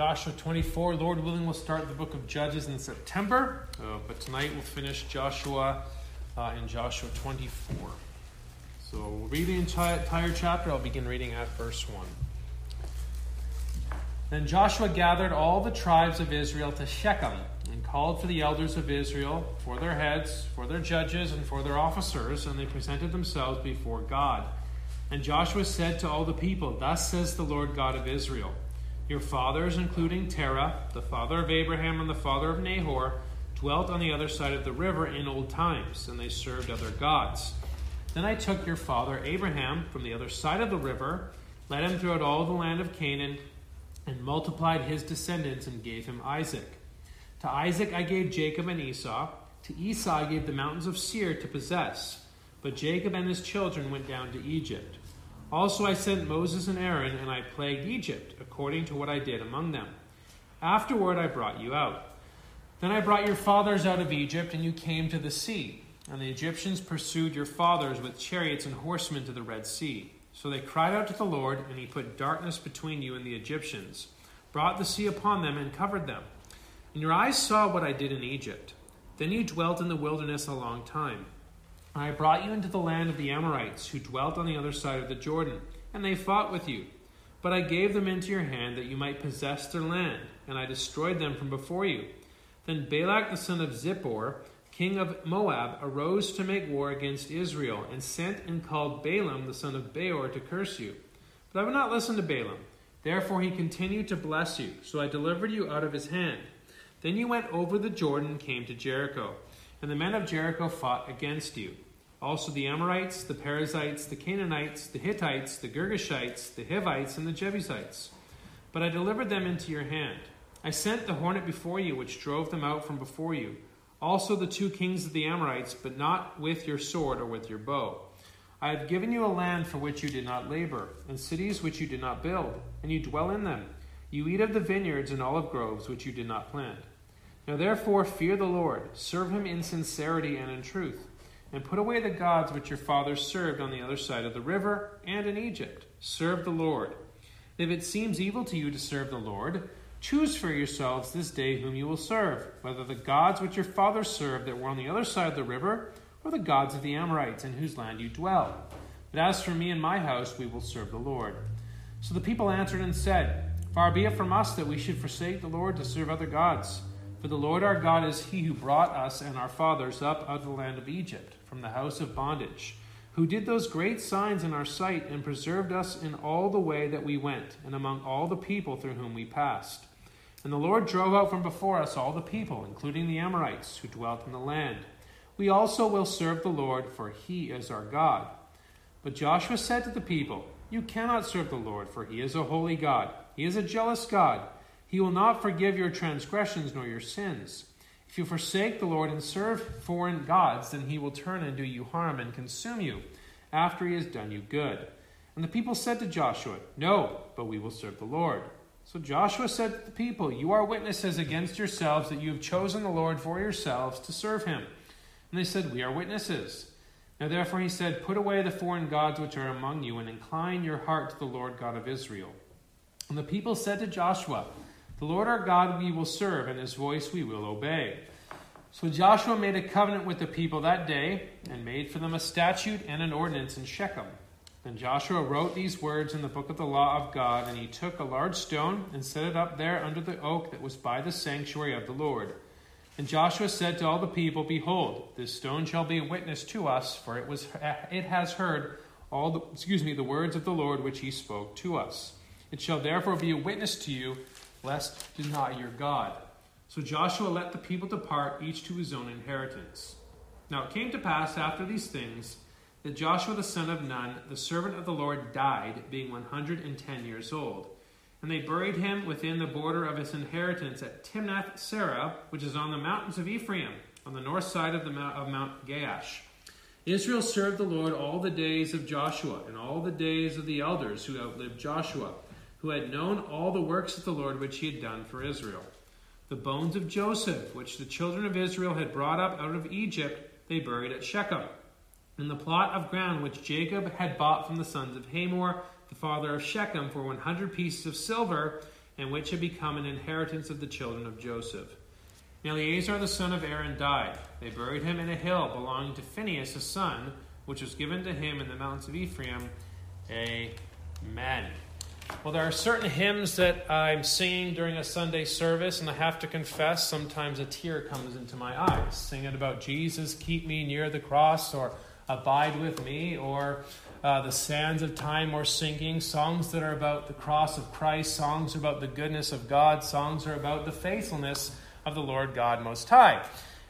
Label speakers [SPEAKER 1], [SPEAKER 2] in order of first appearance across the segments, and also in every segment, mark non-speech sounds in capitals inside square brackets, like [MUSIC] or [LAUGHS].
[SPEAKER 1] Joshua 24. Lord willing, we'll start the book of Judges in September, uh, but tonight we'll finish Joshua uh, in Joshua 24. So we'll read the entire chapter. I'll begin reading at verse 1. Then Joshua gathered all the tribes of Israel to Shechem and called for the elders of Israel, for their heads, for their judges, and for their officers, and they presented themselves before God. And Joshua said to all the people, Thus says the Lord God of Israel Your fathers, including Terah, the father of Abraham and the father of Nahor, dwelt on the other side of the river in old times, and they served other gods. Then I took your father Abraham from the other side of the river, led him throughout all the land of Canaan, and multiplied his descendants and gave him Isaac. To Isaac I gave Jacob and Esau. To Esau I gave the mountains of Seir to possess. But Jacob and his children went down to Egypt. Also I sent Moses and Aaron, and I plagued Egypt, according to what I did among them. Afterward I brought you out. Then I brought your fathers out of Egypt, and you came to the sea. And the Egyptians pursued your fathers with chariots and horsemen to the Red Sea. So they cried out to the Lord, and he put darkness between you and the Egyptians, brought the sea upon them, and covered them. And your eyes saw what I did in Egypt. Then you dwelt in the wilderness a long time. I brought you into the land of the Amorites, who dwelt on the other side of the Jordan, and they fought with you. But I gave them into your hand that you might possess their land, and I destroyed them from before you. Then Balak the son of Zippor, king of Moab, arose to make war against Israel, and sent and called Balaam the son of Beor to curse you. But I would not listen to Balaam. Therefore he continued to bless you, so I delivered you out of his hand. Then you went over the Jordan and came to Jericho. And the men of Jericho fought against you. Also the Amorites, the Perizzites, the Canaanites, the Hittites, the Girgashites, the Hivites, and the Jebusites. But I delivered them into your hand. I sent the hornet before you, which drove them out from before you. Also the two kings of the Amorites, but not with your sword or with your bow. I have given you a land for which you did not labor, and cities which you did not build, and you dwell in them. You eat of the vineyards and olive groves which you did not plant. Now therefore fear the Lord, serve him in sincerity and in truth, and put away the gods which your fathers served on the other side of the river and in Egypt. Serve the Lord. If it seems evil to you to serve the Lord, choose for yourselves this day whom you will serve, whether the gods which your fathers served that were on the other side of the river, or the gods of the Amorites in whose land you dwell. But as for me and my house, we will serve the Lord. So the people answered and said, Far be it from us that we should forsake the Lord to serve other gods. For the Lord our God is he who brought us and our fathers up out of the land of Egypt, from the house of bondage, who did those great signs in our sight and preserved us in all the way that we went, and among all the people through whom we passed. And the Lord drove out from before us all the people, including the Amorites, who dwelt in the land. We also will serve the Lord, for he is our God. But Joshua said to the people, You cannot serve the Lord, for he is a holy God. He is a jealous God he will not forgive your transgressions nor your sins. If you forsake the Lord and serve foreign gods, then he will turn and do you harm and consume you after he has done you good. And the people said to Joshua, No, but we will serve the Lord. So Joshua said to the people, You are witnesses against yourselves that you have chosen the Lord for yourselves to serve him. And they said, We are witnesses. Now therefore he said, Put away the foreign gods which are among you, and incline your heart to the Lord God of Israel. And the people said to Joshua, the Lord our God we will serve, and his voice we will obey. So Joshua made a covenant with the people that day, and made for them a statute and an ordinance in Shechem. Then Joshua wrote these words in the book of the law of God, and he took a large stone and set it up there under the oak that was by the sanctuary of the Lord. And Joshua said to all the people, Behold, this stone shall be a witness to us, for it was it has heard all the excuse me the words of the Lord which he spoke to us. It shall therefore be a witness to you lest deny your God. So Joshua let the people depart, each to his own inheritance. Now it came to pass after these things that Joshua the son of Nun, the servant of the Lord, died, being 110 years old. And they buried him within the border of his inheritance at Timnath Serah, which is on the mountains of Ephraim, on the north side of, the Mount, of Mount Gaash. Israel served the Lord all the days of Joshua and all the days of the elders who outlived Joshua who had known all the works of the Lord which he had done for Israel. The bones of Joseph, which the children of Israel had brought up out of Egypt, they buried at Shechem. And the plot of ground which Jacob had bought from the sons of Hamor, the father of Shechem, for 100 pieces of silver, and which had become an inheritance of the children of Joseph. Eleazar the son of Aaron died. They buried him in a hill belonging to Phinehas his son, which was given to him in the mountains of Ephraim. Amen. Well, there are certain hymns that I'm singing during a Sunday service, and I have to confess, sometimes a tear comes into my eyes. Singing about Jesus, keep me near the cross, or abide with me, or uh, the sands of time or sinking, songs that are about the cross of Christ, songs about the goodness of God, songs are about the faithfulness of the Lord God Most High.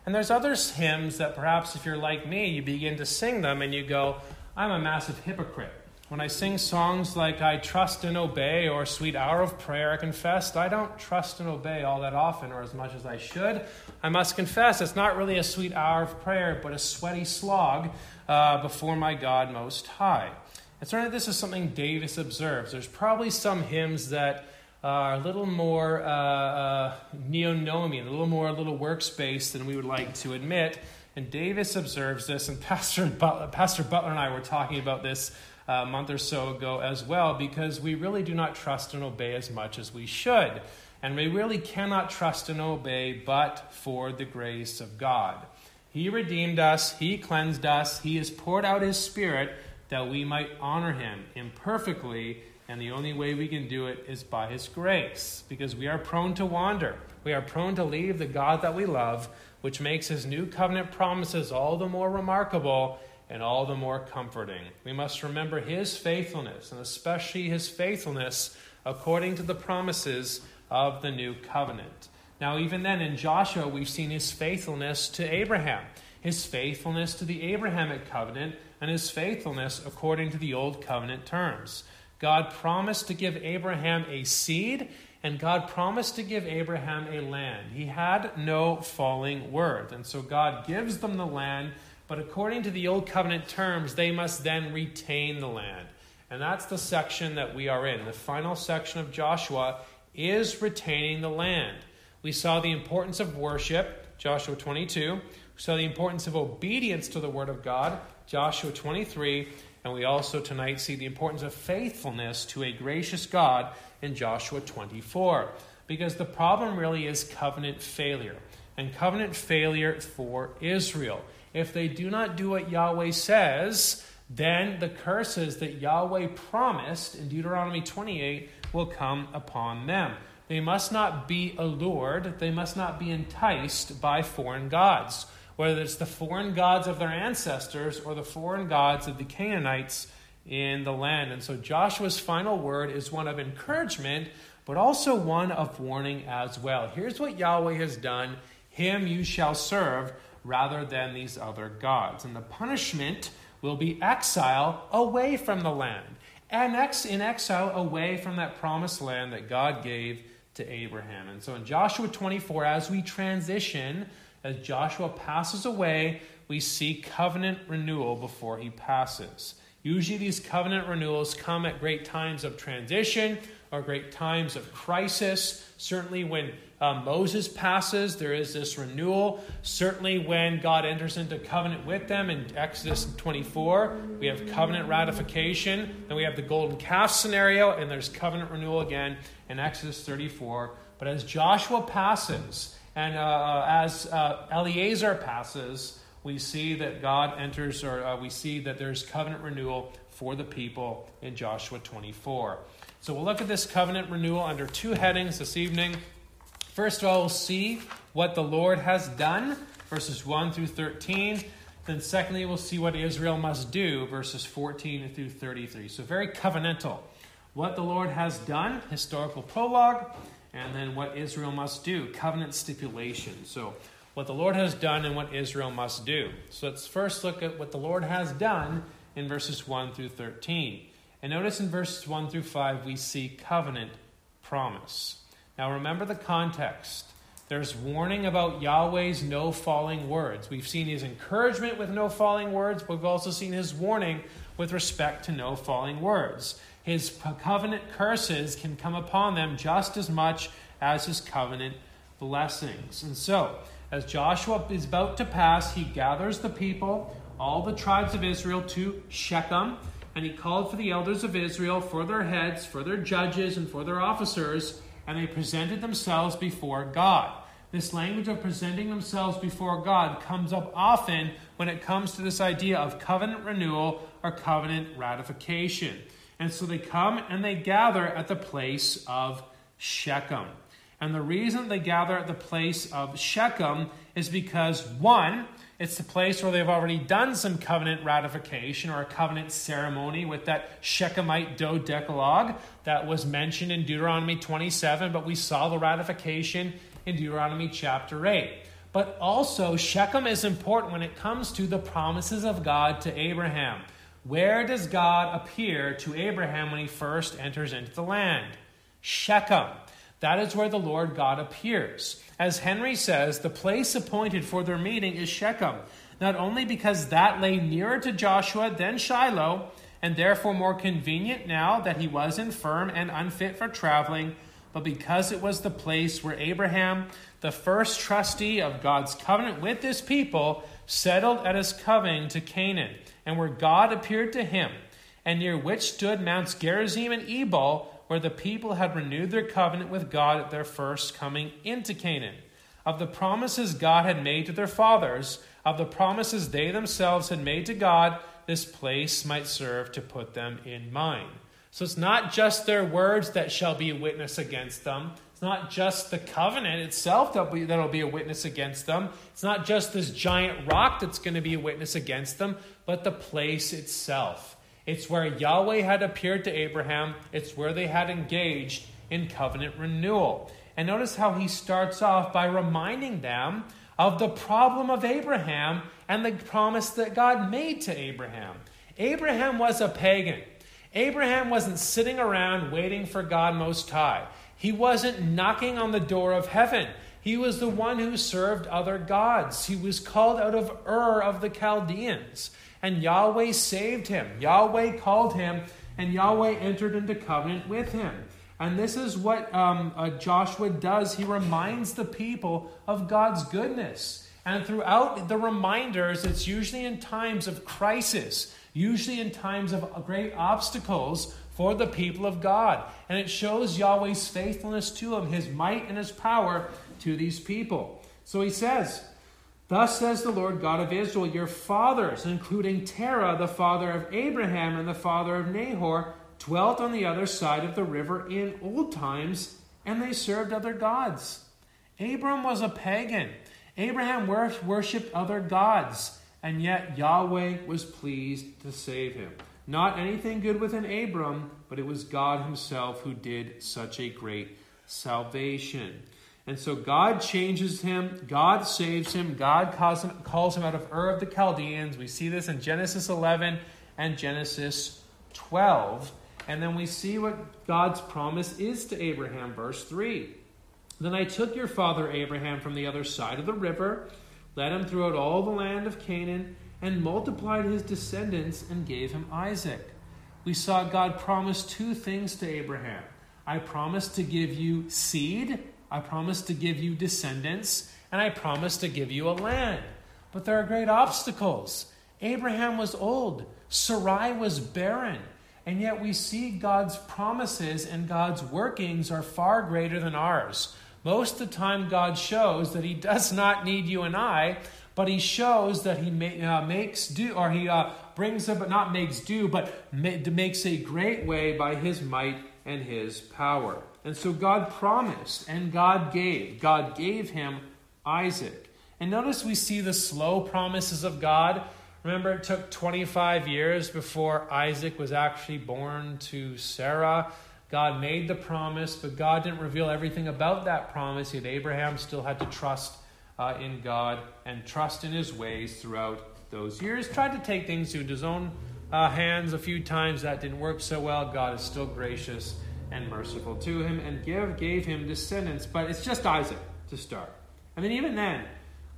[SPEAKER 1] And there's other hymns that perhaps if you're like me, you begin to sing them and you go, I'm a massive hypocrite. When I sing songs like I Trust and Obey or Sweet Hour of Prayer, I confess I don't trust and obey all that often or as much as I should. I must confess it's not really a sweet hour of prayer, but a sweaty slog uh, before my God Most High. And certainly, this is something Davis observes. There's probably some hymns that are a little more uh, uh, neo-nomian, a little more a little works-based than we would like to admit. And Davis observes this, and [LAUGHS] Pastor Pastor Butler and I were talking about this a month or so ago as well, because we really do not trust and obey as much as we should. And we really cannot trust and obey but for the grace of God. He redeemed us, He cleansed us, He has poured out His Spirit that we might honor Him imperfectly, and the only way we can do it is by His grace, because we are prone to wander. We are prone to leave the God that we love, which makes His new covenant promises all the more remarkable and all the more comforting. We must remember His faithfulness, and especially His faithfulness according to the promises of the new covenant. Now, even then in Joshua, we've seen his faithfulness to Abraham, his faithfulness to the Abrahamic covenant, and his faithfulness according to the old covenant terms. God promised to give Abraham a seed, and God promised to give Abraham a land. He had no falling word. And so God gives them the land, but according to the old covenant terms, they must then retain the land. And that's the section that we are in. The final section of Joshua is retaining the land. We saw the importance of worship, Joshua 22. We saw the importance of obedience to the Word of God, Joshua 23. And we also tonight see the importance of faithfulness to a gracious God in Joshua 24. Because the problem really is covenant failure, and covenant failure for Israel. If they do not do what Yahweh says, then the curses that Yahweh promised in Deuteronomy 28 will come upon them. They must not be allured, they must not be enticed by foreign gods, whether it's the foreign gods of their ancestors or the foreign gods of the Canaanites in the land. And so Joshua's final word is one of encouragement, but also one of warning as well. Here's what Yahweh has done Him you shall serve rather than these other gods. And the punishment will be exile away from the land, and in exile away from that promised land that God gave to Abraham. And so in Joshua 24, as we transition, as Joshua passes away, we see covenant renewal before he passes. Usually, these covenant renewals come at great times of transition or great times of crisis. Certainly, when uh, Moses passes, there is this renewal. Certainly, when God enters into covenant with them in Exodus 24, we have covenant ratification. Then we have the golden calf scenario, and there's covenant renewal again in Exodus 34. But as Joshua passes, and uh, uh, as uh, Eleazar passes, we see that God enters, or uh, we see that there's covenant renewal for the people in Joshua 24. So we'll look at this covenant renewal under two headings this evening. First of all, we'll see what the Lord has done, verses 1 through 13. Then, secondly, we'll see what Israel must do, verses 14 through 33. So, very covenantal. What the Lord has done, historical prologue, and then what Israel must do, covenant stipulation. So, what the Lord has done and what Israel must do. So, let's first look at what the Lord has done in verses 1 through 13. And notice in verses 1 through 5, we see covenant promise. Now, remember the context. There's warning about Yahweh's no falling words. We've seen his encouragement with no falling words, but we've also seen his warning with respect to no falling words. His covenant curses can come upon them just as much as his covenant blessings. And so, as Joshua is about to pass, he gathers the people, all the tribes of Israel, to Shechem, and he called for the elders of Israel, for their heads, for their judges, and for their officers and they presented themselves before God. This language of presenting themselves before God comes up often when it comes to this idea of covenant renewal or covenant ratification. And so they come and they gather at the place of Shechem. And the reason they gather at the place of Shechem is because, one, it's the place where they've already done some covenant ratification or a covenant ceremony with that Shechemite Decalogue that was mentioned in Deuteronomy 27, but we saw the ratification in Deuteronomy chapter 8. But also, Shechem is important when it comes to the promises of God to Abraham. Where does God appear to Abraham when he first enters into the land? Shechem. That is where the Lord God appears. As Henry says, the place appointed for their meeting is Shechem, not only because that lay nearer to Joshua than Shiloh, and therefore more convenient now that he was infirm and unfit for traveling, but because it was the place where Abraham, the first trustee of God's covenant with his people, settled at his coming to Canaan, and where God appeared to him, and near which stood Mounts Gerizim and Ebal, where the people had renewed their covenant with God at their first coming into Canaan, of the promises God had made to their fathers, of the promises they themselves had made to God, this place might serve to put them in mind. So it's not just their words that shall be a witness against them. It's not just the covenant itself that'll be, that'll be a witness against them. It's not just this giant rock that's going to be a witness against them, but the place itself. It's where Yahweh had appeared to Abraham, it's where they had engaged in covenant renewal. And notice how he starts off by reminding them of the problem of Abraham and the promise that God made to Abraham. Abraham was a pagan. Abraham wasn't sitting around waiting for God Most High. He wasn't knocking on the door of heaven. He was the one who served other gods. He was called out of Ur of the Chaldeans and Yahweh saved him. Yahweh called him, and Yahweh entered into covenant with him. And this is what um, uh, Joshua does. He reminds the people of God's goodness. And throughout the reminders, it's usually in times of crisis, usually in times of great obstacles for the people of God. And it shows Yahweh's faithfulness to him, his might and his power to these people. So he says, Thus says the Lord God of Israel, your fathers, including Terah, the father of Abraham and the father of Nahor, dwelt on the other side of the river in old times, and they served other gods. Abram was a pagan. Abraham worshipped other gods, and yet Yahweh was pleased to save him. Not anything good within Abram, but it was God Himself who did such a great salvation. And so God changes him, God saves him, God calls him, calls him out of Ur of the Chaldeans. We see this in Genesis 11 and Genesis 12. And then we see what God's promise is to Abraham, verse 3. Then I took your father Abraham from the other side of the river, led him throughout all the land of Canaan, and multiplied his descendants and gave him Isaac. We saw God promise two things to Abraham I promise to give you seed I promise to give you descendants, and I promise to give you a land. But there are great obstacles. Abraham was old, Sarai was barren, and yet we see God's promises and God's workings are far greater than ours. Most of the time, God shows that He does [LAUGHS] not need you and I, but He shows that He uh, makes do, or He uh, brings up, but not makes do, but makes a great way by His might and His power. And so God promised and God gave. God gave him Isaac. And notice we see the slow promises of God. Remember, it took 25 years before Isaac was actually born to Sarah. God made the promise, but God didn't reveal everything about that promise. Yet Abraham still had to trust uh, in God and trust in his ways throughout those years. Tried to take things into his own uh, hands a few times. That didn't work so well. God is still gracious and merciful to him and give, gave him descendants. But it's just Isaac to start. And then, even then,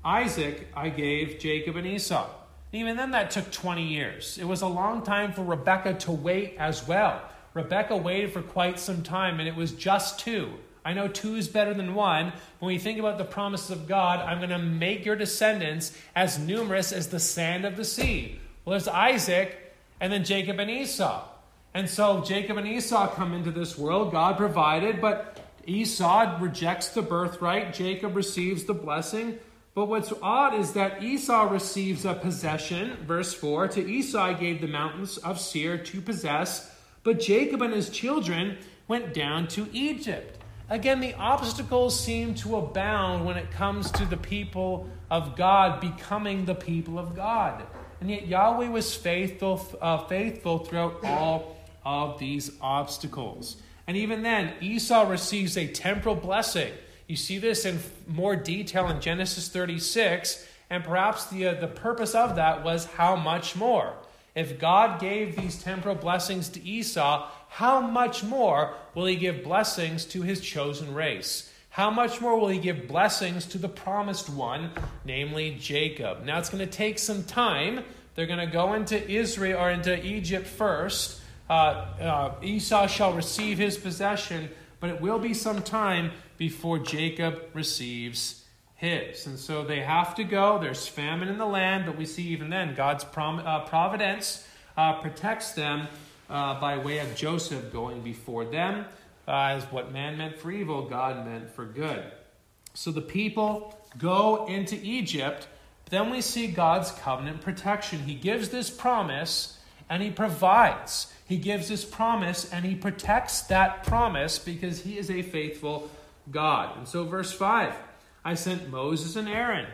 [SPEAKER 1] Isaac I gave Jacob and Esau. Even then, that took 20 years. It was a long time for Rebecca to wait as well. Rebecca waited for quite some time, and it was just two. I know two is better than one. When we think about the promises of God, I'm going to make your descendants as numerous as the sand of the sea. Well, there's Isaac, and then Jacob and Esau. And so Jacob and Esau come into this world. God provided, but Esau rejects the birthright, Jacob receives the blessing. But what's odd is that Esau receives a possession. Verse 4 To Esau I gave the mountains of Seir to possess, but Jacob and his children went down to Egypt. Again, the obstacles seem to abound when it comes to the people of God becoming the people of God. And yet Yahweh was faithful, uh, faithful throughout all of these obstacles. And even then, Esau receives a temporal blessing. You see this in more detail in Genesis 36, and perhaps the, uh, the purpose of that was how much more. If God gave these temporal blessings to Esau, how much more will he give blessings to his chosen race? How much more will he give blessings to the promised one, namely Jacob? Now it's going to take some time. They're going to go into Israel or into Egypt first. Uh, uh, Esau shall receive his possession, but it will be some time before Jacob receives his. And so they have to go. There's famine in the land, but we see even then God's prom- uh, providence uh, protects them uh, by way of Joseph going before them. As what man meant for evil, God meant for good. So the people go into Egypt. Then we see God's covenant protection. He gives this promise and he provides. He gives this promise and he protects that promise because he is a faithful God. And so, verse 5 I sent Moses and Aaron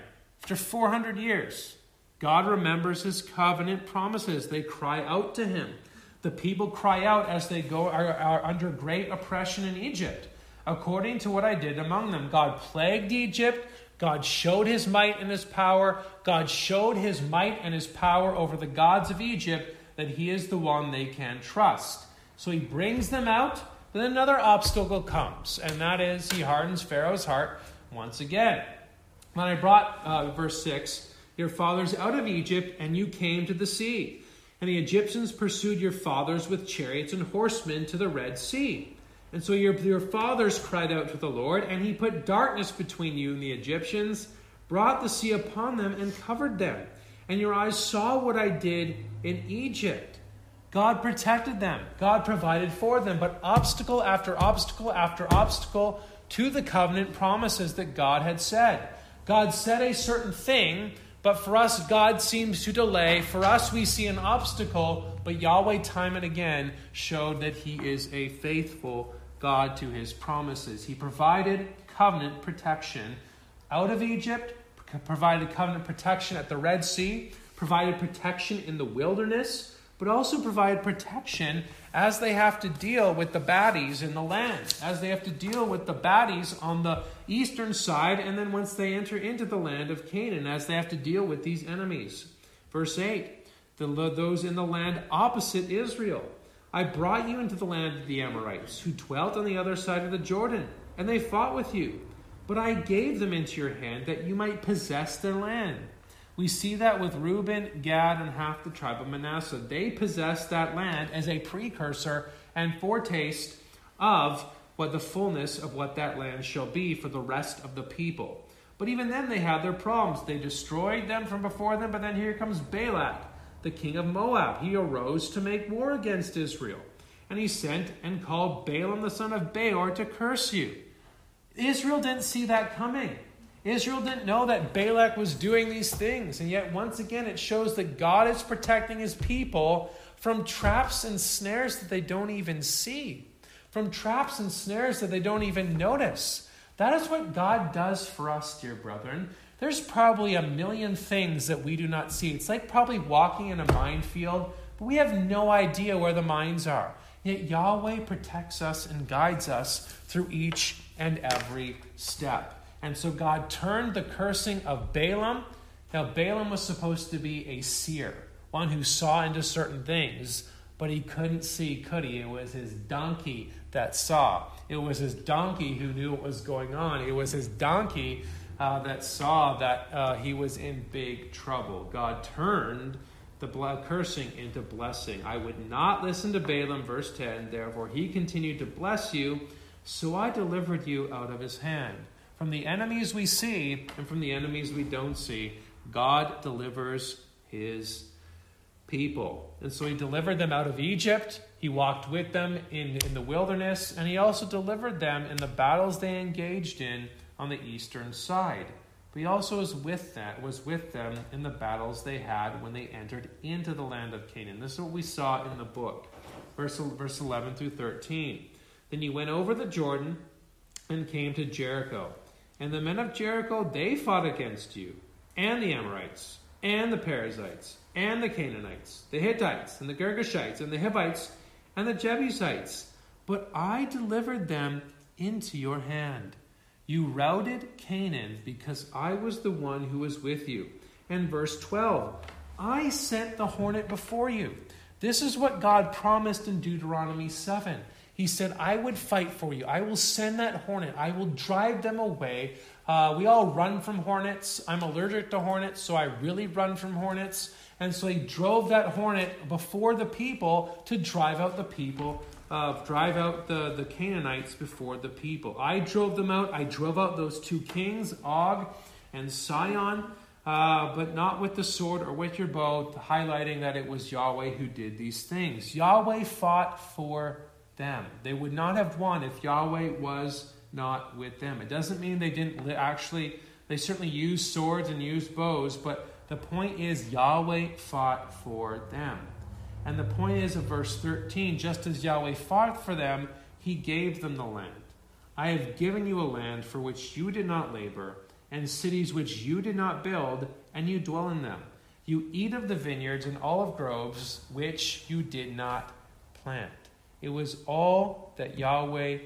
[SPEAKER 1] after 400 years. God remembers his covenant promises. They cry out to him. The people cry out as they go are, are under great oppression in Egypt. According to what I did among them, God plagued Egypt. God showed his might and his power. God showed his might and his power over the gods of Egypt that he is the one they can trust. So he brings them out then another obstacle comes, and that is he hardens Pharaoh's heart once again. When I brought, uh, verse 6, your fathers out of Egypt, and you came to the sea. And the Egyptians pursued your fathers with chariots and horsemen to the Red Sea. And so your, your fathers cried out to the Lord, and he put darkness between you and the Egyptians, brought the sea upon them, and covered them. And your eyes saw what I did in Egypt. God protected them, God provided for them, but obstacle after obstacle after obstacle to the covenant promises that God had said. God said a certain thing, but for us, God seems to delay. For us, we see an obstacle, but Yahweh, time and again, showed that He is a faithful God to His promises. He provided covenant protection out of Egypt, provided covenant protection at the Red Sea, provided protection in the wilderness but also provided protection as they have to deal with the baddies in the land, as they have to deal with the baddies on the eastern side, and then once they enter into the land of Canaan, as they have to deal with these enemies. Verse 8 the, those in the land opposite Israel. I brought you into the land of the Amorites, who dwelt on the other side of the Jordan, and they fought with you. But I gave them into your hand that you might possess their land. We see that with Reuben, Gad, and half the tribe of Manasseh. They possessed that land as a precursor and foretaste of what the fullness of what that land shall be for the rest of the people. But even then, they had their problems. They destroyed them from before them, but then here comes Balak, the king of Moab. He arose to make war against Israel. And he sent and called Balaam the son of Beor to curse you. Israel didn't see that coming. Israel didn't know that Balak was doing these things. And yet, once again, it shows that God is protecting his people from traps and snares that they don't even see, from traps and snares that they don't even notice. That is what God does for us, dear brethren. There's probably a million things that we do not see. It's like probably walking in a minefield, but we have no idea where the mines are. Yet Yahweh protects us and guides us through each and every step. And so God turned the cursing of Balaam. Now, Balaam was supposed to be a seer, one who saw into certain things, but he couldn't see, could he? It was his donkey that saw. It was his donkey who knew what was going on. It was his donkey uh, that saw that uh, he was in big trouble. God turned the cursing into blessing. I would not listen to Balaam, verse 10. Therefore, he continued to bless you, so I delivered you out of his hand. From the enemies we see and from the enemies we don't see, God delivers his people. And so he delivered them out of Egypt, He walked with them in, in the wilderness, and he also delivered them in the battles they engaged in on the eastern side. But he also was with them, was with them in the battles they had when they entered into the land of Canaan. This is what we saw in the book, verse, verse 11 through 13. Then you went over the Jordan and came to Jericho. And the men of Jericho, they fought against you, and the Amorites, and the Perizzites, and the Canaanites, the Hittites, and the Girgashites, and the Hivites, and the Jebusites. But I delivered them into your hand. You routed Canaan because I was the one who was with you. And verse 12, I sent the hornet before you. This is what God promised in Deuteronomy 7. He said, I would fight for you. I will send that hornet. I will drive them away. Uh, we all run from hornets. I'm allergic to hornets, so I really run from hornets. And so he drove that hornet before the people to drive out the people, uh, drive out the, the Canaanites before the people. I drove them out. I drove out those two kings, Og and Sihon, uh, but not with the sword or with your bow, highlighting that it was Yahweh who did these things. Yahweh fought for them. They would not have won if Yahweh was not with them. It doesn't mean they didn't actually, they certainly used swords and used bows, but the point is Yahweh fought for them. And the point is of verse 13 just as Yahweh fought for them, he gave them the land. I have given you a land for which you did not labor, and cities which you did not build, and you dwell in them. You eat of the vineyards and olive groves which you did not plant. It was all that Yahweh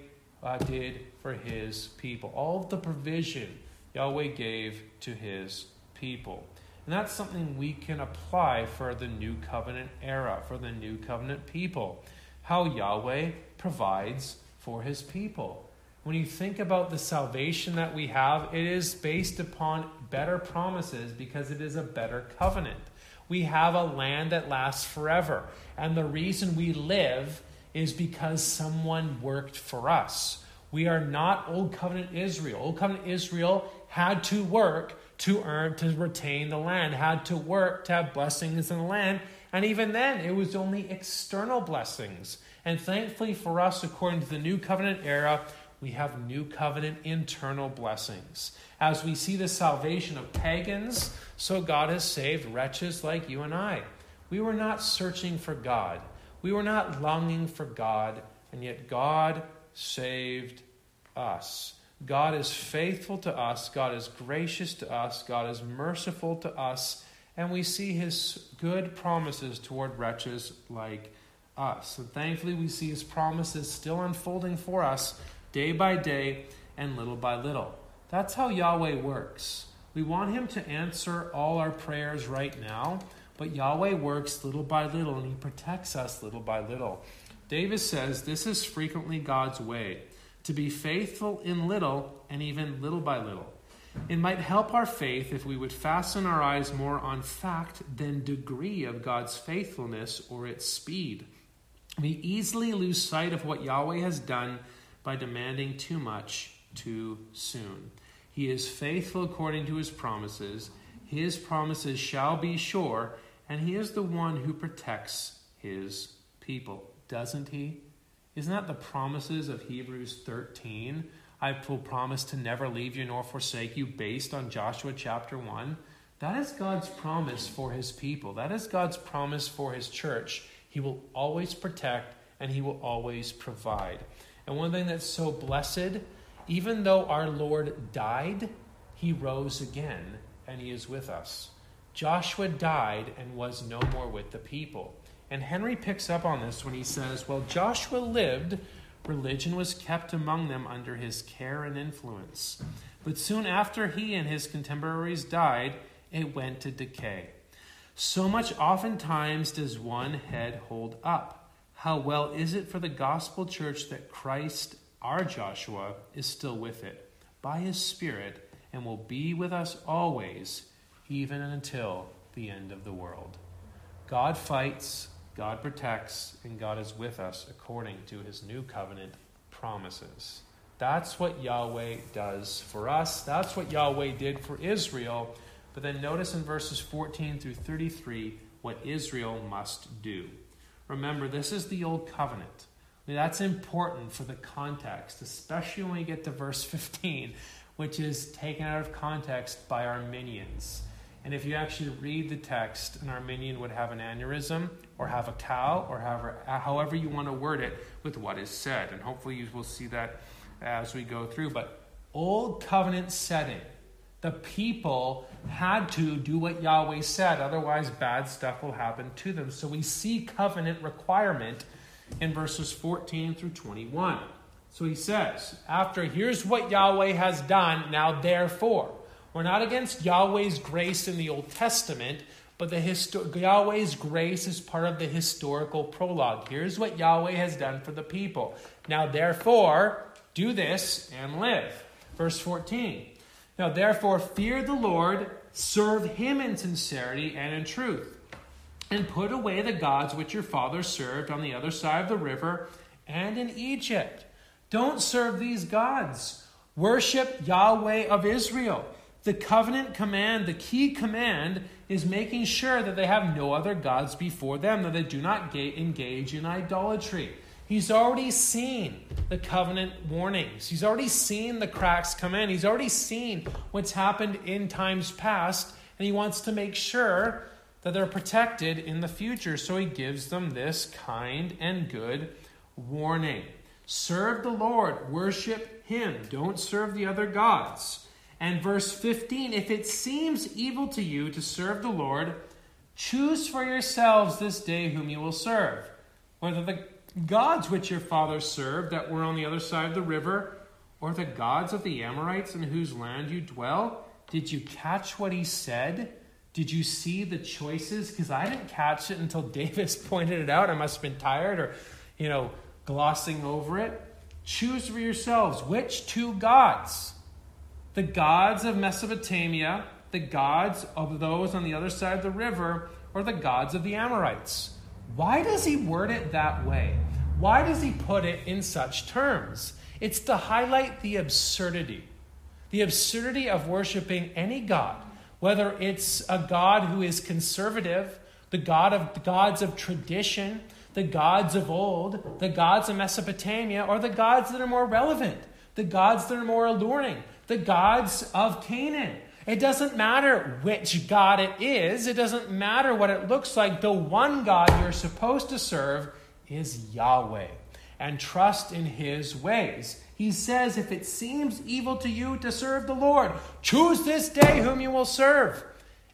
[SPEAKER 1] uh, did for his people, all of the provision Yahweh gave to his people. And that's something we can apply for the new covenant era, for the new covenant people. How Yahweh provides for his people. When you think about the salvation that we have, it is based upon better promises because it is a better covenant. We have a land that lasts forever. And the reason we live is because someone worked for us. We are not Old Covenant Israel. Old Covenant Israel had to work to earn, to retain the land, had to work to have blessings in the land. And even then, it was only external blessings. And thankfully for us, according to the New Covenant era, we have New Covenant internal blessings. As we see the salvation of pagans, so God has saved wretches like you and I. We were not searching for God. We were not longing for God, and yet God saved us. God is faithful to us, God is gracious to us, God is merciful to us, and we see his good promises toward wretches like us. And thankfully, we see his promises still unfolding for us day by day and little by little. That's how Yahweh works. We want him to answer all our prayers right now. But Yahweh works little by little and he protects us little by little. Davis says this is frequently God's way to be faithful in little and even little by little. It might help our faith if we would fasten our eyes more on fact than degree of God's faithfulness or its speed. We easily lose sight of what Yahweh has done by demanding too much too soon. He is faithful according to his promises. His promises shall be sure, and he is the one who protects his people, doesn't he? Isn't that the promises of Hebrews 13? I will promise to never leave you nor forsake you, based on Joshua chapter 1. That is God's promise for his people. That is God's promise for his church. He will always protect and he will always provide. And one thing that's so blessed, even though our Lord died, he rose again and he is with us. Joshua died and was no more with the people. And Henry picks up on this when he says, While Joshua lived, religion was kept among them under his care and influence. But soon after he and his contemporaries died, it went to decay. So much oftentimes does one head hold up. How well is it for the gospel church that Christ, our Joshua, is still with it by his Spirit and will be with us always even until the end of the world. God fights, God protects, and God is with us according to his new covenant promises. That's what Yahweh does for us. That's what Yahweh did for Israel. But then notice in verses 14 through 33 what Israel must do. Remember, this is the old covenant. That's important for the context, especially when we get to verse 15, which is taken out of context by Arminians. And if you actually read the text, an Arminian would have an aneurysm or have a cow or however, however you want to word it with what is said. And hopefully you will see that as we go through. But old covenant setting, the people had to do what Yahweh said, otherwise, bad stuff will happen to them. So we see covenant requirement in verses 14 through 21. So he says, after here's what Yahweh has done, now therefore. We're not against Yahweh's grace in the Old Testament, but the histo- Yahweh's grace is part of the historical prologue. Here's what Yahweh has done for the people. Now, therefore, do this and live. Verse 14. Now, therefore, fear the Lord, serve him in sincerity and in truth, and put away the gods which your fathers served on the other side of the river and in Egypt. Don't serve these gods. Worship Yahweh of Israel. The covenant command, the key command, is making sure that they have no other gods before them, that they do not engage in idolatry. He's already seen the covenant warnings. He's already seen the cracks come in. He's already seen what's happened in times past, and he wants to make sure that they're protected in the future. So he gives them this kind and good warning Serve the Lord, worship him, don't serve the other gods. And verse 15 If it seems evil to you to serve the Lord, choose for yourselves this day whom you will serve. Whether the gods which your fathers served that were on the other side of the river, or the gods of the Amorites in whose land you dwell. Did you catch what he said? Did you see the choices? Because I didn't catch it until [LAUGHS] Davis pointed it out. I must have been tired or, you know, glossing over it. Choose for yourselves which two gods the gods of Mesopotamia, the gods of those on the other side of the river, or the gods of the Amorites. Why does he word it that way? Why does he put it in such terms? It's to highlight the absurdity. The absurdity of worshiping any God, whether it's a God who is conservative, the God of the gods of tradition, the gods of old, the gods of Mesopotamia, or the gods that are more relevant, the gods that are more alluring, the gods of Canaan. It doesn't matter which God it is, it doesn't matter what it looks like. The one God you're supposed to serve is Yahweh and trust in his ways. He says, If it seems evil to you to serve the Lord, choose this day whom you will serve.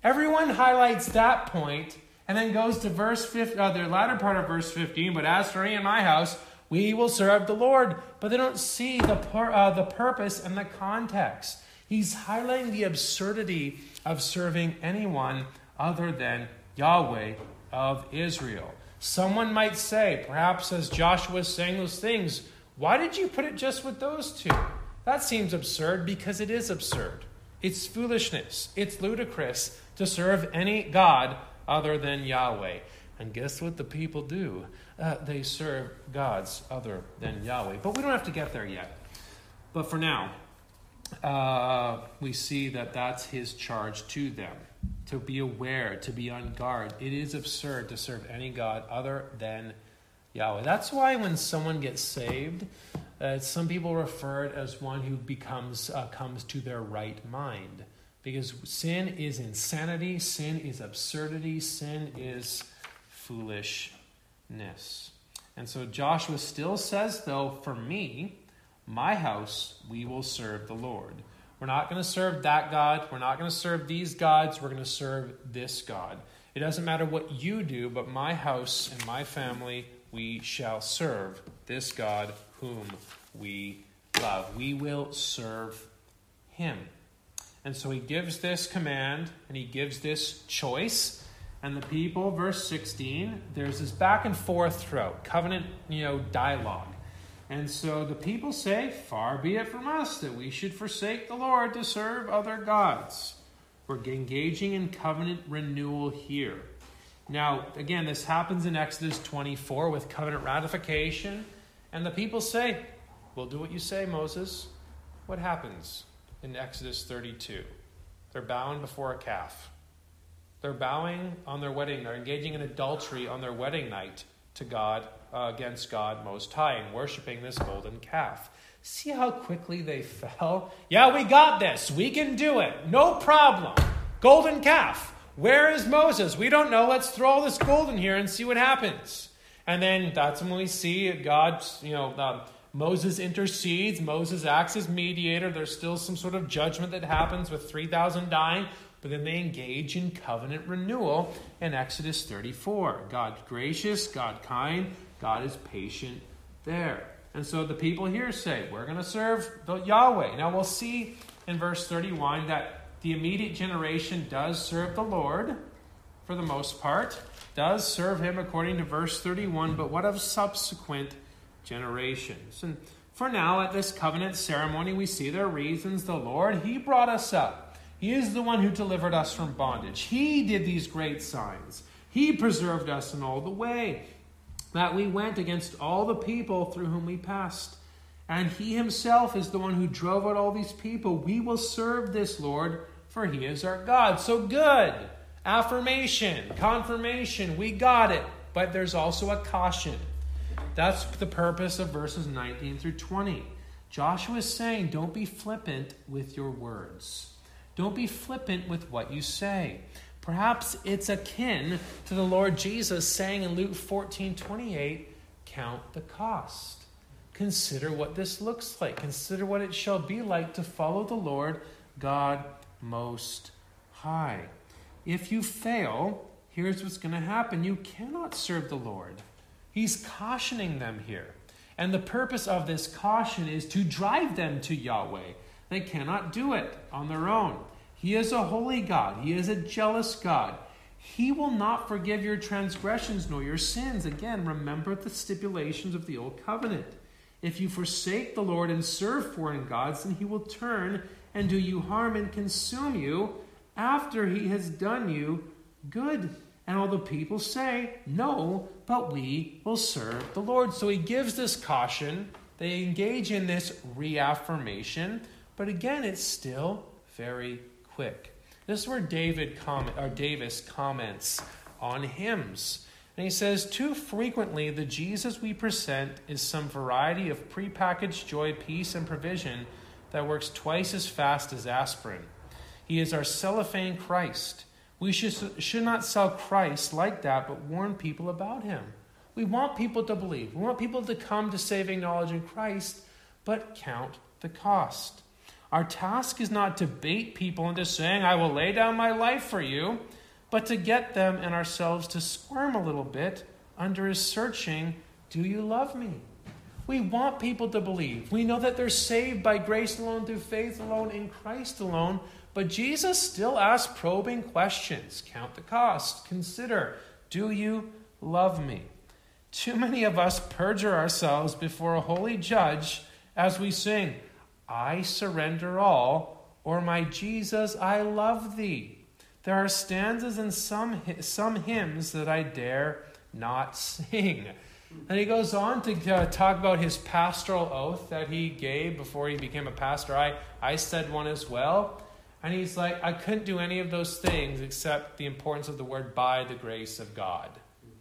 [SPEAKER 1] Everyone highlights that point and then goes to verse 15, uh, the latter part of verse 15. But as for me and my house, we will serve the Lord. But they don't see the, pur- uh, the purpose and the context. He's highlighting the absurdity of serving anyone other than Yahweh of Israel. Someone might say, perhaps as Joshua is saying those things, why did you put it just with those two? That seems absurd because it is absurd. It's foolishness. It's ludicrous to serve any God other than Yahweh. And guess what the people do? Uh, they serve gods other than Yahweh. But we don't have to get there yet. But for now, uh, we see that that's his charge to them to be aware, to be on guard. It is absurd to serve any God other than Yahweh. That's why when someone gets saved, uh, some people refer it as one who becomes uh, comes to their right mind, because sin is insanity, sin is absurdity, sin is foolish ness. And so Joshua still says, though, for me, my house, we will serve the Lord. We're not going to serve that God. We're not going to serve these gods. We're going to serve this God. It doesn't matter what you do, but my house and my family, we shall serve this God whom we love. We will serve him. And so he gives this command and he gives this choice and the people, verse 16, there's this back and forth throughout, covenant, you know, dialogue. And so the people say, Far be it from us that we should forsake the Lord to serve other gods. We're engaging in covenant renewal here. Now, again, this happens in Exodus 24 with covenant ratification. And the people say, We'll do what you say, Moses. What happens in Exodus 32? They're bowing before a calf. They're bowing on their wedding. They're engaging in adultery on their wedding night to God uh, against God Most High and worshiping this golden calf. See how quickly they [LAUGHS] fell? Yeah, we got this. We can do it. No problem. Golden calf. Where is Moses? We don't know. Let's throw all this gold in here and see what happens. And then that's when we see God, you know, uh, Moses intercedes. Moses acts as mediator. There's still some sort of judgment that happens with 3,000 dying, but then they engage in covenant renewal in Exodus 34. God gracious, God kind, God is patient there. And so the people here say, We're going to serve the Yahweh. Now we'll see in verse 31 that the immediate generation does serve the Lord for the most part, does serve him according to verse 31, but what of subsequent generations? And for now, at this covenant ceremony, we see their reasons. The Lord, He brought us up. He is the one who delivered us from bondage. He did these great signs. He preserved us in all the way that we went against all the people through whom we passed. And he himself is the one who drove out all these people. We will serve this Lord, for he is our God. So good. Affirmation, confirmation, we got it. But there's also a caution. That's the purpose of verses 19 through 20. Joshua is saying, don't be flippant with your words. Don't be flippant with what you say. Perhaps it's akin to the Lord Jesus saying in Luke 14 28, count the cost. Consider what this looks like. Consider what it shall be like to follow the Lord God Most High. If you fail, here's what's going to happen you cannot serve the Lord. He's cautioning them here. And the purpose of this caution is to drive them to Yahweh. They cannot do it on their own. He is a holy God, He is a jealous God. He will not forgive your transgressions nor your sins. Again, remember the stipulations of the old covenant. If you forsake the Lord and serve foreign gods, then he will turn and do you harm and consume you after he has done you good. And all the people say, No, but we will serve the Lord. So he gives this caution. They engage in this reaffirmation. But again, it's still very quick. This is where David or Davis comments on hymns. And he says, Too frequently, the Jesus we present is some variety of prepackaged joy, peace, and provision that works twice as fast as aspirin. He is our cellophane Christ. We should, should not sell Christ like that, but warn people about him. We want people to believe. We want people to come to saving knowledge in Christ, but count the cost. Our task is not to bait people into saying, I will lay down my life for you, but to get them and ourselves to squirm a little bit under his searching, Do you love me? We want people to believe. We know that they're saved by grace alone, through faith alone, in Christ alone. But Jesus still asks probing questions. Count the cost. Consider Do you love me? Too many of us perjure ourselves before a holy judge as we sing, I surrender all, or my Jesus, I love thee. There are stanzas in some, some hymns that I dare not sing. And he goes on to uh, talk about his pastoral oath that he gave before he became a pastor. I, I said one as well. And he's like, I couldn't do any of those things except the importance of the word by the grace of God.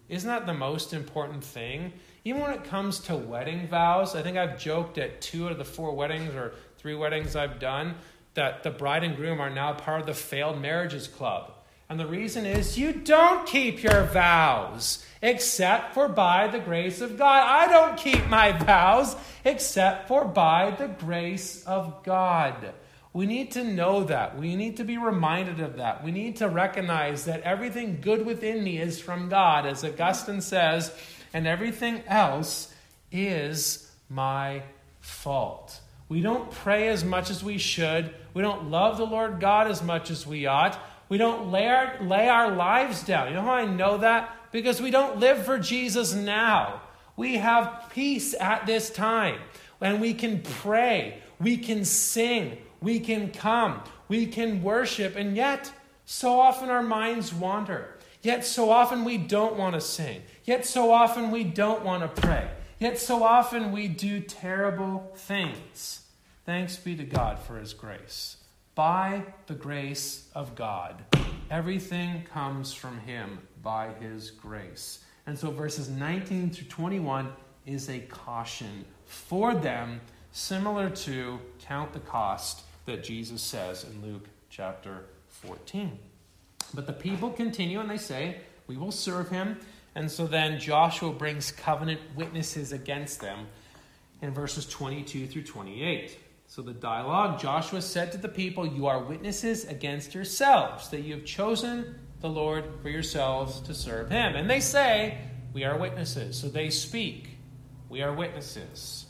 [SPEAKER 1] Isn't that the most important thing? Even when it comes to wedding vows, I think I've joked at two out of the four weddings or three weddings I've done that the bride and groom are now part of the failed marriages club. And the reason is you don't keep your vows except for by the grace of God. I don't keep my vows except for by the grace of God. We need to know that. We need to be reminded of that. We need to recognize that everything good within me is from God, as Augustine says and everything else is my fault. We don't pray as much as we should. We don't love the Lord God as much as we ought. We don't lay our, lay our lives down. You know how I know that? Because we don't live for Jesus now. We have peace at this time. And we can pray. We can sing. We can come. We can worship. And yet, so often our minds wander. Yet so often we don't want to sing. Yet so often we don't want to pray. Yet so often we do terrible things. Thanks be to God for his grace. By the grace of God, everything comes from him by his grace. And so verses 19 through 21 is a caution for them, similar to count the cost that Jesus says in Luke chapter 14. But the people continue and they say, We will serve him. And so then Joshua brings covenant witnesses against them in verses 22 through 28. So the dialogue Joshua said to the people, You are witnesses against yourselves, that you have chosen the Lord for yourselves to serve him. And they say, We are witnesses. So they speak, We are witnesses.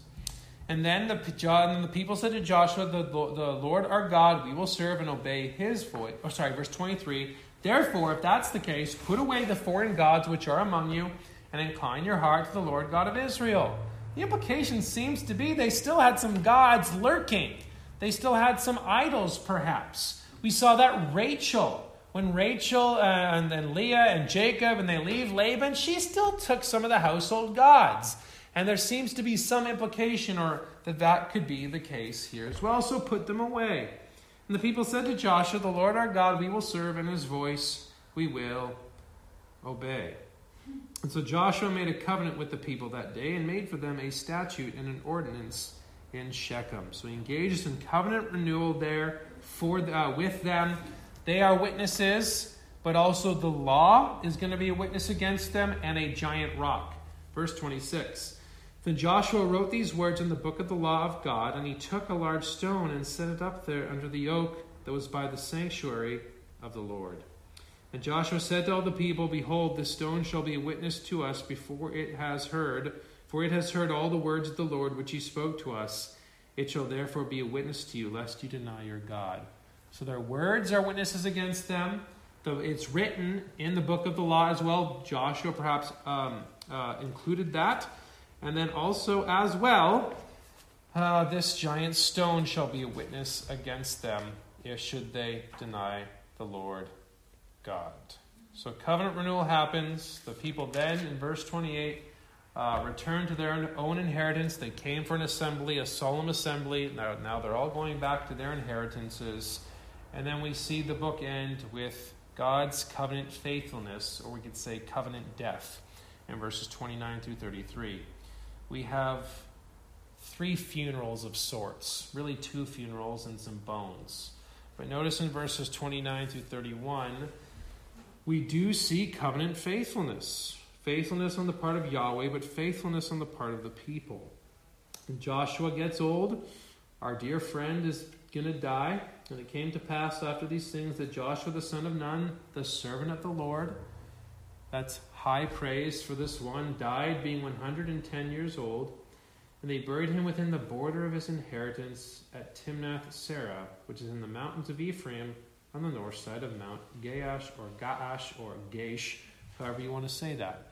[SPEAKER 1] And then the, the people said to Joshua, the, the Lord our God, we will serve and obey his voice. Oh, sorry, verse 23. Therefore, if that's the case, put away the foreign gods which are among you, and incline your heart to the Lord God of Israel. The implication seems to be they still had some gods lurking. They still had some idols, perhaps. We saw that Rachel, when Rachel uh, and, and Leah and Jacob and they leave Laban, she still took some of the household gods. And there seems to be some implication or that that could be the case here as well. So put them away. And the people said to Joshua, The Lord our God we will serve, and his voice we will obey. And so Joshua made a covenant with the people that day and made for them a statute and an ordinance in Shechem. So he engages in covenant renewal there for uh, with them. They are witnesses, but also the law is going to be a witness against them and a giant rock. Verse 26. Then Joshua wrote these words in the book of the law of God, and he took a large stone and set it up there under the oak that was by the sanctuary of the Lord. And Joshua said to all the people, Behold, this stone shall be a witness to us before it has heard, for it has heard all the words of the Lord which he spoke to us. It shall therefore be a witness to you, lest you deny your God. So their words are witnesses against them. It's written in the book of the law as well. Joshua perhaps um, uh, included that. And then also, as well, uh, this giant stone shall be a witness against them, if should they deny the Lord God. So covenant renewal happens. The people then, in verse 28, uh, return to their own inheritance. They came for an assembly, a solemn assembly. Now, now they're all going back to their inheritances. And then we see the book end with God's covenant faithfulness, or we could say covenant death, in verses 29 through 33. We have three funerals of sorts, really two funerals and some bones. But notice in verses 29 through 31, we do see covenant faithfulness. Faithfulness on the part of Yahweh, but faithfulness on the part of the people. And Joshua gets old. Our dear friend is going to die. And it came to pass after these things that Joshua the son of Nun, the servant of the Lord, that's high praise for this one, died being 110 years old. And they buried him within the border of his inheritance at Timnath Serah, which is in the mountains of Ephraim, on the north side of Mount Gaash or Gaash or Gaish, however you want to say that.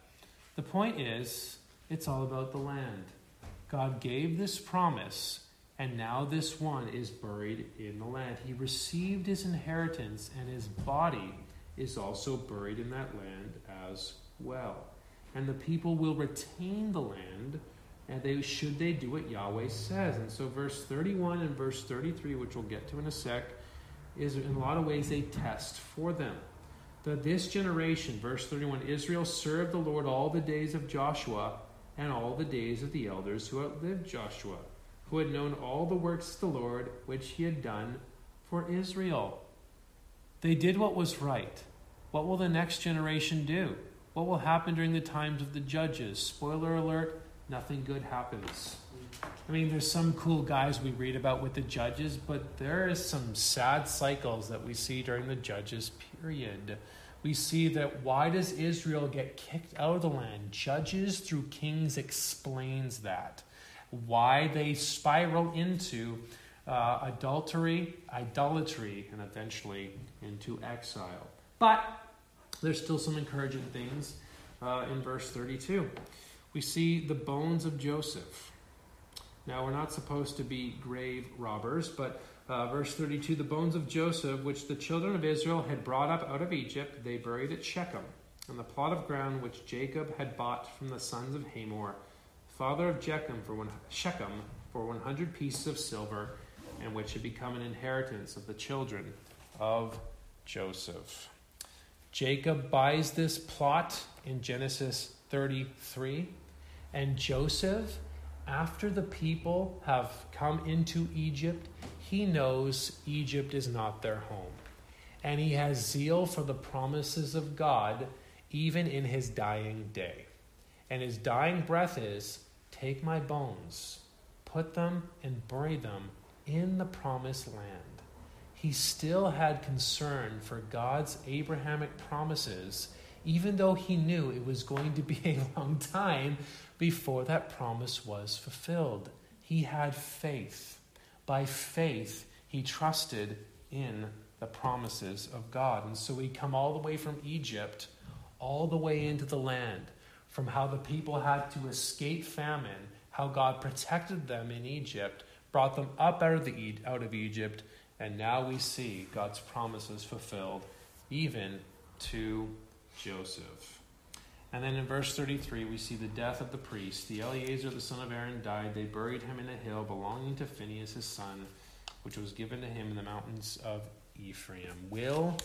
[SPEAKER 1] The point is, it's all about the land. God gave this promise, and now this one is buried in the land. He received his inheritance, and his body is also buried in that land as well. And the people will retain the land, and they should they do what Yahweh says. And so, verse 31 and verse 33, which we'll get to in a sec, is in a lot of ways a test for them. That this generation, verse 31, Israel served the Lord all the days of Joshua and all the days of the elders who outlived Joshua, who had known all the works of the Lord which he had done for Israel. They did what was right. What will the next generation do? What will happen during the times of the judges? Spoiler alert, nothing good happens. I mean, there's some cool guys we read about with the judges, but there is some sad cycles that we see during the judges period. We see that why does Israel get kicked out of the land? Judges through kings explains that. Why they spiral into uh, adultery, idolatry, and eventually into exile. But there's still some encouraging things uh, in verse 32. We see the bones of Joseph. Now, we're not supposed to be grave robbers, but uh, verse 32 the bones of Joseph, which the children of Israel had brought up out of Egypt, they buried at Shechem, on the plot of ground which Jacob had bought from the sons of Hamor, father of for one, Shechem, for 100 pieces of silver, and which had become an inheritance of the children of Joseph. Jacob buys this plot in Genesis 33, and Joseph, after the people have come into Egypt, he knows Egypt is not their home. And he has zeal for the promises of God even in his dying day. And his dying breath is Take my bones, put them and bury them in the promised land. He still had concern for God's Abrahamic promises, even though he knew it was going to be [LAUGHS] a long time before that promise was fulfilled. He had faith. By faith, he trusted in the promises of God. And so we come all the way from Egypt, all the way into the land, from how the people had to escape famine, how God protected them in Egypt, brought them up out of, the, out of Egypt, and now we see God's promises fulfilled, even to Joseph. And then in verse 33, we see the death of the priest. The Eleazar, the son of Aaron, died. They buried him in a hill belonging to Phinehas, his son, which was given to him in the mountains of Ephraim. Will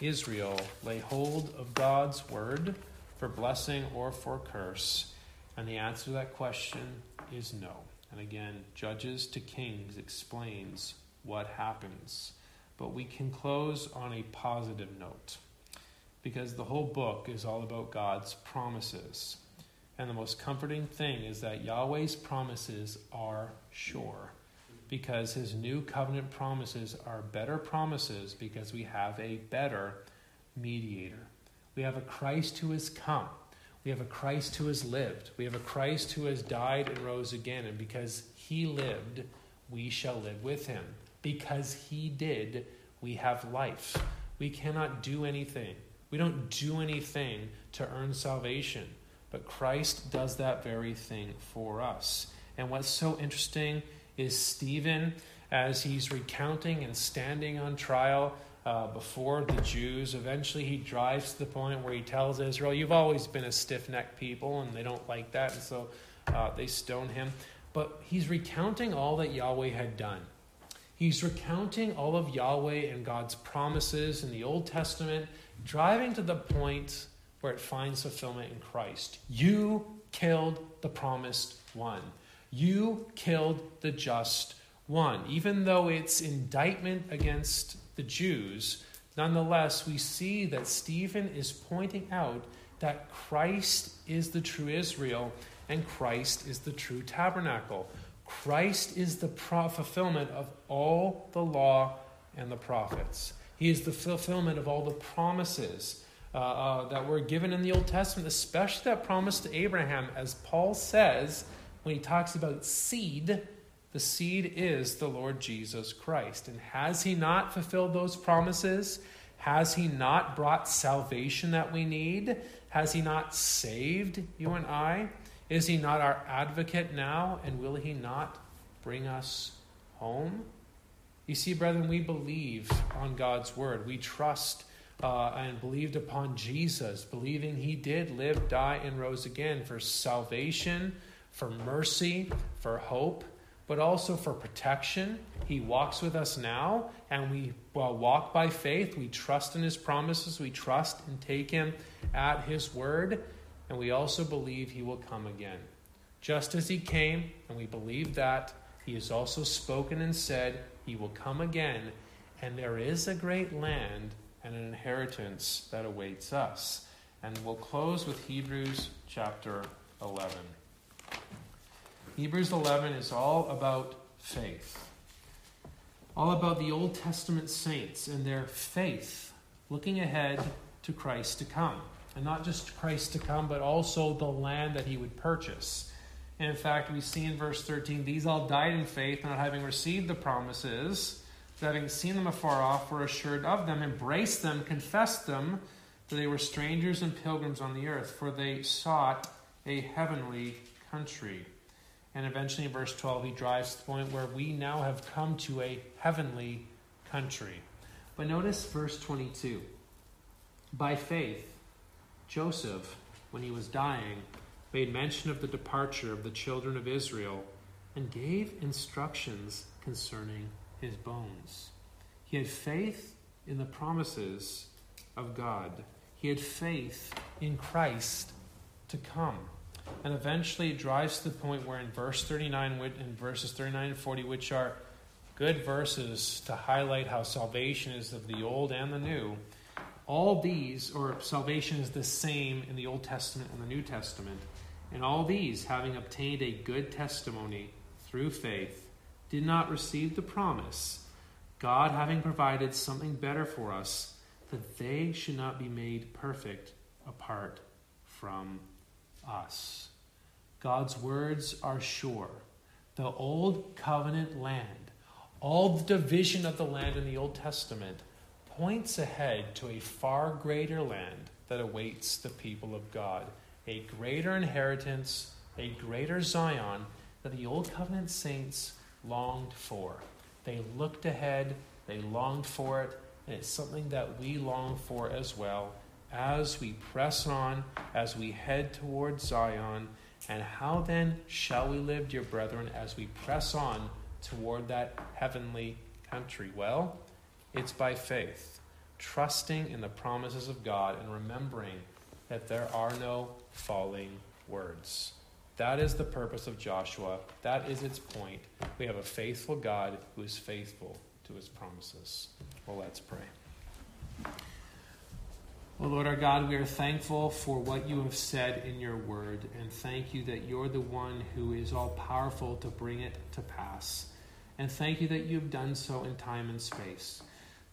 [SPEAKER 1] Israel lay hold of God's word for blessing or for curse? And the answer to that question is no. And again, Judges to Kings explains what happens. But we can close on a positive note because the whole book is all about God's promises. And the most comforting thing is that Yahweh's promises are sure because his new covenant promises are better promises because we have a better mediator. We have a Christ who has come. We have a Christ who has lived. We have a Christ who has died and rose again. And because he lived, we shall live with him. Because he did, we have life. We cannot do anything. We don't do anything to earn salvation, but Christ does that very thing for us. And what's so interesting is Stephen, as he's recounting and standing on trial uh, before the Jews, eventually he drives to the point where he tells Israel, You've always been a stiff necked people, and they don't like that, and so uh, they stone him. But he's recounting all that Yahweh had done. He's recounting all of Yahweh and God's promises in the Old Testament, driving to the point where it finds fulfillment in Christ. You killed the promised one. You killed the just one. Even though it's indictment against the Jews, nonetheless, we see that Stephen is pointing out that Christ is the true Israel and Christ is the true tabernacle. Christ is the fulfillment of all the law and the prophets. He is the fulfillment of all the promises uh, uh, that were given in the Old Testament, especially that promise to Abraham. As Paul says when he talks about seed, the seed is the Lord Jesus Christ. And has he not fulfilled those promises? Has he not brought salvation that we need? Has he not saved you and I? Is he not our advocate now? And will he not bring us home? You see, brethren, we believe on God's word. We trust uh, and believed upon Jesus, believing he did live, die, and rose again for salvation, for mercy, for hope, but also for protection. He walks with us now, and we walk by faith. We trust in his promises. We trust and take him at his word and we also believe he will come again. Just as he came, and we believe that, he has also spoken and said he will come again, and there is a great land and an inheritance that awaits us. And we'll close with Hebrews chapter 11. Hebrews 11 is all about faith, all about the Old Testament saints and their faith, looking ahead to Christ to come and not just Christ to come, but also the land that he would purchase. And in fact, we see in verse 13, these all died in faith, not having received the promises, but having seen them afar off, were assured of them, embraced them, confessed them, that they were strangers and pilgrims on the earth, for they sought a heavenly country. And eventually, in verse 12, he drives to the point where we now have come to a heavenly country. But notice verse 22. By faith, Joseph, when he was dying, made mention of the departure of the children of Israel and gave instructions concerning his bones. He had faith in the promises of God. He had faith in Christ to come. And eventually it drives to the point where in verse 39 in verses 39 and 40, which are good verses to highlight how salvation is of the old and the new, all these, or salvation is the same in the Old Testament and the New Testament, and all these, having obtained a good testimony through faith, did not receive the promise, God having provided something better for us, that they should not be made perfect apart from us. God's words are sure. The old covenant land, all the division of the land in the Old Testament, points ahead to a far greater land that awaits the people of God, a greater inheritance, a greater Zion that the Old Covenant saints longed for. They looked ahead, they longed for it, and it's something that we long for as well as we press on, as we head towards Zion. And how then shall we live, dear brethren, as we press on toward that heavenly country? Well, it's by faith, trusting in the promises of God and remembering that there are no falling words. That is the purpose of Joshua. That is its point. We have a faithful God who is faithful to his promises. Well, let's pray. Well, Lord our God, we are thankful for what you have said in your word, and thank you that you're the one who is all powerful to bring it to pass. And thank you that you've done so in time and space.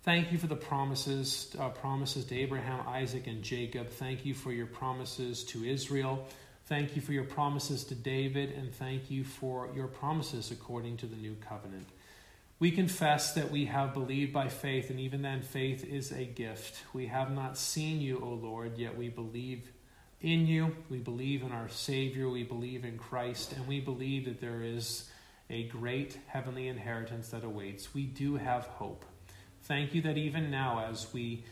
[SPEAKER 1] Thank you for the promises, uh, promises to Abraham, Isaac, and Jacob. Thank you for your promises to Israel. Thank you for your promises to David, and thank you for your promises according to the new covenant. We confess that we have believed by faith, and even then, faith is a gift. We have not seen you, O Lord, yet we believe in you. We believe in our Savior. We believe in Christ, and we believe that there is a great heavenly inheritance that awaits. We do have hope. Thank you that even now, as we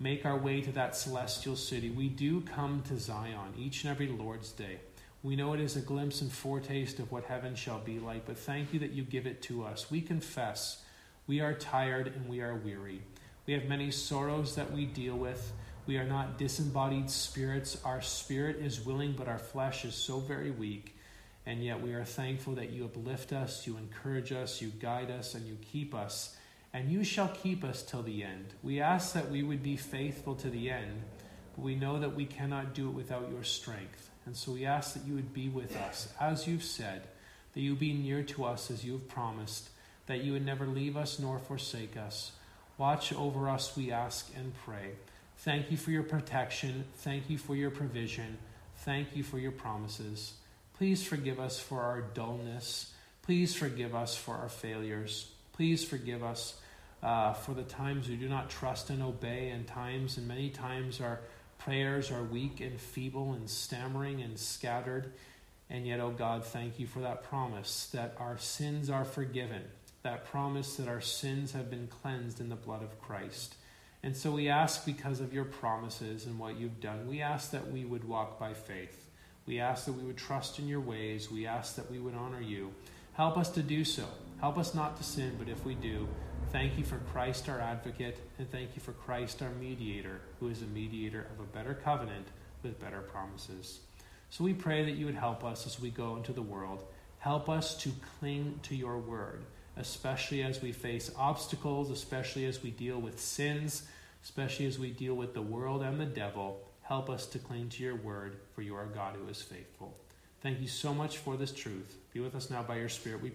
[SPEAKER 1] make our way to that celestial city, we do come to Zion each and every Lord's day. We know it is a glimpse and foretaste of what heaven shall be like, but thank you that you give it to us. We confess we are tired and we are weary. We have many sorrows that we deal with. We are not disembodied spirits. Our spirit is willing, but our flesh is so very weak. And yet we are thankful that you uplift us, you encourage us, you guide us, and you keep us. And you shall keep us till the end. We ask that we would be faithful to the end, but we know that we cannot do it without your strength. And so we ask that you would be with us, as you've said, that you be near to us as you have promised, that you would never leave us nor forsake us. Watch over us, we ask and pray. Thank you for your protection. Thank you for your provision. Thank you for your promises. Please forgive us for our dullness. Please forgive us for our failures. Please forgive us uh, for the times we do not trust and obey, and times, and many times, our prayers are weak and feeble and stammering and scattered. And yet, oh God, thank you for that promise that our sins are forgiven, that promise that our sins have been cleansed in the blood of Christ. And so we ask because of your promises and what you've done, we ask that we would walk by faith. We ask that we would trust in your ways. We ask that we would honor you. Help us to do so. Help us not to sin, but if we do, Thank you for Christ our advocate, and thank you for Christ our mediator, who is a mediator of a better covenant with better promises. So we pray that you would help us as we go into the world. Help us to cling to your word, especially as we face obstacles, especially as we deal with sins, especially as we deal with the world and the devil. Help us to cling to your word, for you are God who is faithful. Thank you so much for this truth. Be with us now by your Spirit, we pray.